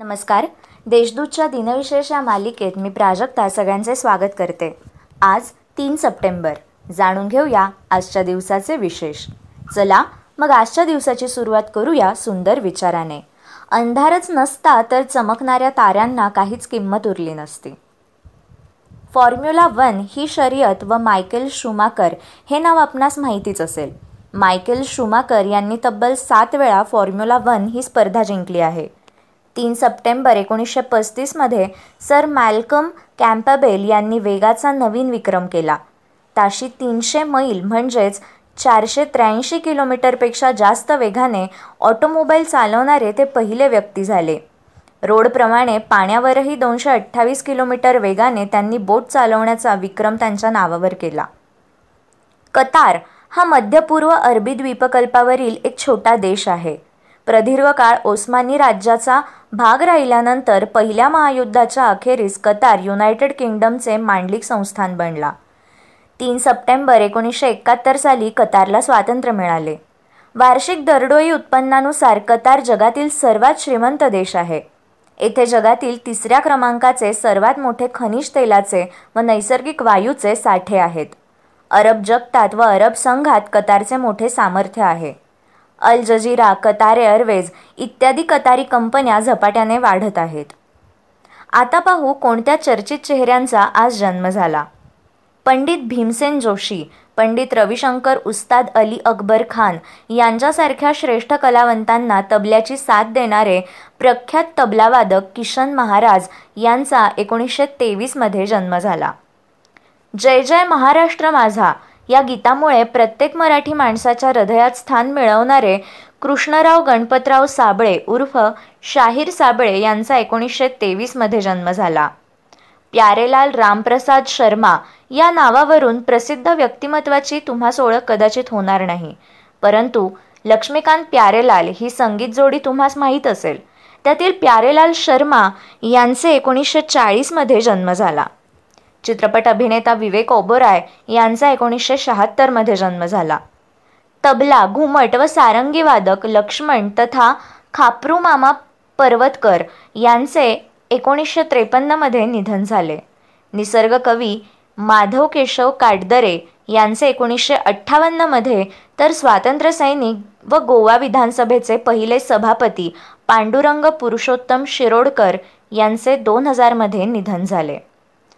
नमस्कार. देशदूतच्या दिनविशेष या मालिकेत मी प्राजक्ता सगळ्यांचे स्वागत करते. आज तीन सप्टेंबर. जाणून घेऊया आजच्या दिवसाचे विशेष. चला मग आजच्या दिवसाची सुरुवात करूया सुंदर विचाराने. अंधारच नसता तर चमकणाऱ्या ताऱ्यांना काहीच किंमत उरली नसती. फॉर्म्युला वन ही शर्यत व मायकेल शुमाकर हे नाव आपणास माहितीच असेल. मायकेल शुमाकर यांनी तब्बल सात वेळा फॉर्म्युला वन ही स्पर्धा जिंकली आहे. तीन सप्टेंबर एकोणीसशे पस्तीसमध्ये सर मॅल्कम कॅम्पबेल यांनी वेगाचा नवीन विक्रम केला. ताशी तीनशे मैल म्हणजेच चारशे त्र्याऐंशी किलोमीटरपेक्षा जास्त वेगाने ऑटोमोबाईल चालवणारे ते पहिले व्यक्ती झाले. रोडप्रमाणे पाण्यावरही दोनशे अठ्ठावीस किलोमीटर वेगाने त्यांनी बोट चालवण्याचा विक्रम त्यांच्या नावावर केला. कतार हा मध्य पूर्व अरबी द्वीपकल्पावरील एक छोटा देश आहे. प्रदीर्घ काळ ओस्मानी राज्याचा भाग राहिल्यानंतर पहिल्या महायुद्धाच्या अखेरीस कतार युनायटेड किंगडमचे मांडलिक संस्थान बनला. तीन सप्टेंबर एकोणीसशे एकाहत्तर साली कतारला स्वातंत्र्य मिळाले. वार्षिक दरडोई उत्पन्नानुसार कतार जगातील सर्वात श्रीमंत देश आहे. येथे जगातील तिसऱ्या क्रमांकाचे सर्वात मोठे खनिज तेलाचे व नैसर्गिक वायूचे साठे आहेत. अरब जगतात व अरब संघात कतारचे मोठे सामर्थ्य आहे. अल जजीरा कतार एअरवेज इत्यादी कतारी कंपन्या झपाट्याने वाढत आहेत. आता पाहू कोणत्या चर्चित चेहऱ्यांचा आज जन्म झाला. पंडित भीमसेन जोशी पंडित रविशंकर उस्ताद अली अकबर खान यांच्यासारख्या श्रेष्ठ कलावंतांना तबल्याची साथ देणारे प्रख्यात तबलावादक किशन महाराज यांचा एकोणीसशे तेवीसमध्ये जन्म झाला. जय जय महाराष्ट्र माझा. या गीतामुळे प्रत्येक मराठी माणसाच्या हृदयात स्थान मिळवणारे कृष्णराव गणपतराव साबळे उर्फ शाहीर साबळे यांचा एकोणीसशे तेवीसमध्ये जन्म झाला. प्यारेलाल रामप्रसाद शर्मा या नावावरून प्रसिद्ध व्यक्तिमत्वाची तुम्हास ओळख कदाचित होणार नाही. परंतु लक्ष्मीकांत प्यारेलाल ही संगीत जोडी तुम्हास माहीत असेल. त्यातील प्यारेलाल शर्मा यांचे एकोणीसशे चाळीसमध्ये जन्म झाला. चित्रपट अभिनेता विवेक ओबोराय यांचा एकोणीसशे शहात्तरमध्ये जन्म झाला. तबला घुमट व सारंगी वादक लक्ष्मण तथा खापरू मामा पर्वतकर यांचे एकोणीसशे त्रेपन्नमध्ये निधन झाले. निसर्ग कवी माधव केशव काटदरे यांचे एकोणीसशे अठ्ठावन्नमध्ये तर स्वातंत्र्यसैनिक व गोवा विधानसभेचे पहिले सभापती पांडुरंग पुरुषोत्तम शिरोडकर यांचे दोन हजारमध्ये निधन झाले.